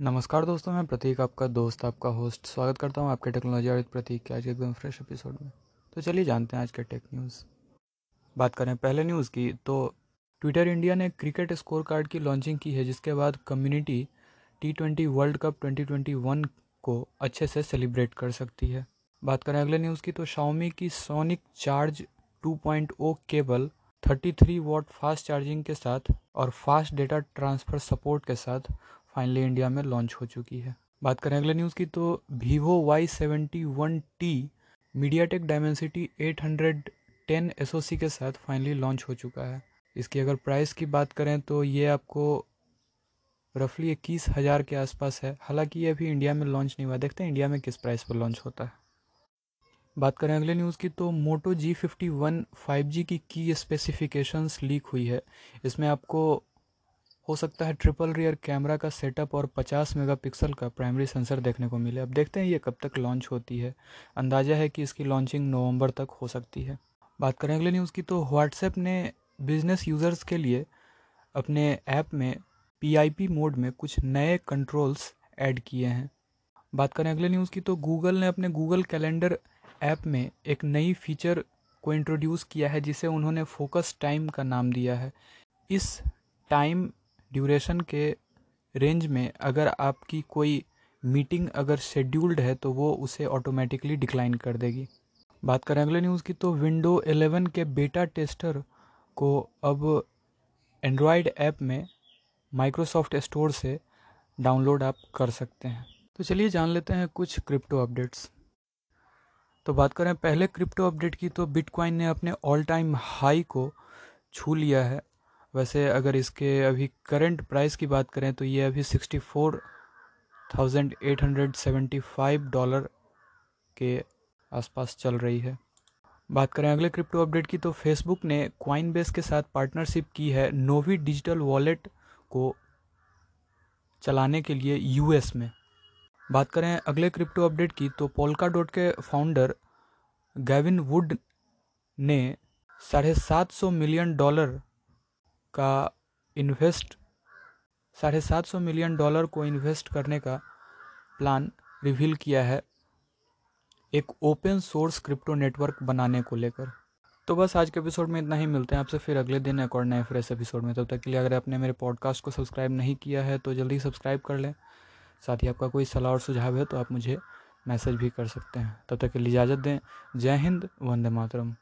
नमस्कार दोस्तों, मैं प्रतीक, आपका दोस्त, आपका होस्ट स्वागत करता हूँ आपके टेक्नोलॉजी आधारित प्रतीक के आज के एकदम फ्रेश एपिसोड में। तो चलिए जानते हैं आज के टेक न्यूज़ बात करें पहले न्यूज़ की तो ट्विटर इंडिया ने क्रिकेट स्कोर कार्ड की लॉन्चिंग की है, जिसके बाद community T twenty world cup 2021 को अच्छे से सेलिब्रेट कर सकती है। बात करें अगले न्यूज़ की तो शाओमी की Sonic charge 2.0 cable 33 watt fast charging के साथ और फास्ट डेटा ट्रांसफ़र सपोर्ट के साथ फाइनली इंडिया में लॉन्च हो चुकी है। बात करें अगले न्यूज़ की तो Vivo Y seventy one T MediaTek Dimensity eight hundred ten S के साथ फाइनली लॉन्च हो चुका है। इसकी अगर प्राइस की बात करें तो ये आपको रफली इक्कीस हज़ार के आसपास है। हालाँकि ये अभी इंडिया में लॉन्च नहीं हुआ। देखते हैं इंडिया में किस प्राइस पर लॉन्च होता है। बात करें अगले न्यूज़ की तो Moto G fifty one five G की की स्पेसिफिकेशंस लीक हुई है। इसमें आपको हो सकता है ट्रिपल रियर कैमरा का सेटअप और 50 मेगापिक्सल का प्राइमरी सेंसर देखने को मिले। अब देखते हैं ये कब तक लॉन्च होती है। अंदाज़ा है कि इसकी लॉन्चिंग नवंबर तक हो सकती है। बात करें अगले न्यूज़ की तो व्हाट्सएप ने बिज़नेस यूज़र्स के लिए अपने ऐप में पीआईपी मोड में कुछ नए कंट्रोल्स ऐड किए हैं। बात करें अगले न्यूज़ की तो गूगल ने अपने गूगल कैलेंडर ऐप में एक नई फीचर को इंट्रोड्यूस किया है, जिसे उन्होंने फोकस टाइम का नाम दिया है। इस टाइम ड्यूरेशन के रेंज में अगर आपकी कोई मीटिंग अगर शेड्यूल्ड है तो वो उसे ऑटोमेटिकली डिक्लाइन कर देगी। बात करें अगले न्यूज़ की तो विंडो 11 के बेटा टेस्टर को अब एंड्रॉयड ऐप में माइक्रोसॉफ्ट स्टोर से डाउनलोड आप कर सकते हैं। तो चलिए जान लेते हैं कुछ क्रिप्टो अपडेट्स तो बात करें पहले क्रिप्टो अपडेट की तो बिटकॉइन ने अपने ऑल टाइम हाई को छू लिया है। वैसे अगर इसके अभी करंट प्राइस की बात करें तो ये अभी sixty four thousand eight hundred seventy five dollar के आसपास चल रही है। बात करें अगले क्रिप्टो अपडेट की तो फेसबुक ने क्वाइन बेस के साथ पार्टनरशिप की है नोवी डिजिटल वॉलेट को चलाने के लिए यूएस में। बात करें अगले क्रिप्टो अपडेट की तो पोलका डॉट के फाउंडर गैविन वुड ने साढ़े सात सौ मिलियन डॉलर का इन्वेस्ट साढ़े सात सौ मिलियन डॉलर को इन्वेस्ट करने का प्लान रिवील किया है एक ओपन सोर्स क्रिप्टो नेटवर्क बनाने को लेकर। तो बस आज के एपिसोड में इतना ही, मिलते हैं आपसे फिर अगले दिन एक और नए फ्रेश एपिसोड में। तब तक के लिए अगर आपने मेरे पॉडकास्ट को सब्सक्राइब नहीं किया है तो जल्दी सब्सक्राइब कर लें। साथ ही आपका कोई सलाह और सुझाव है तो आप मुझे मैसेज भी कर सकते हैं। तब तक के लिए इजाज़त दें। जय हिंद, वंदे मातरम।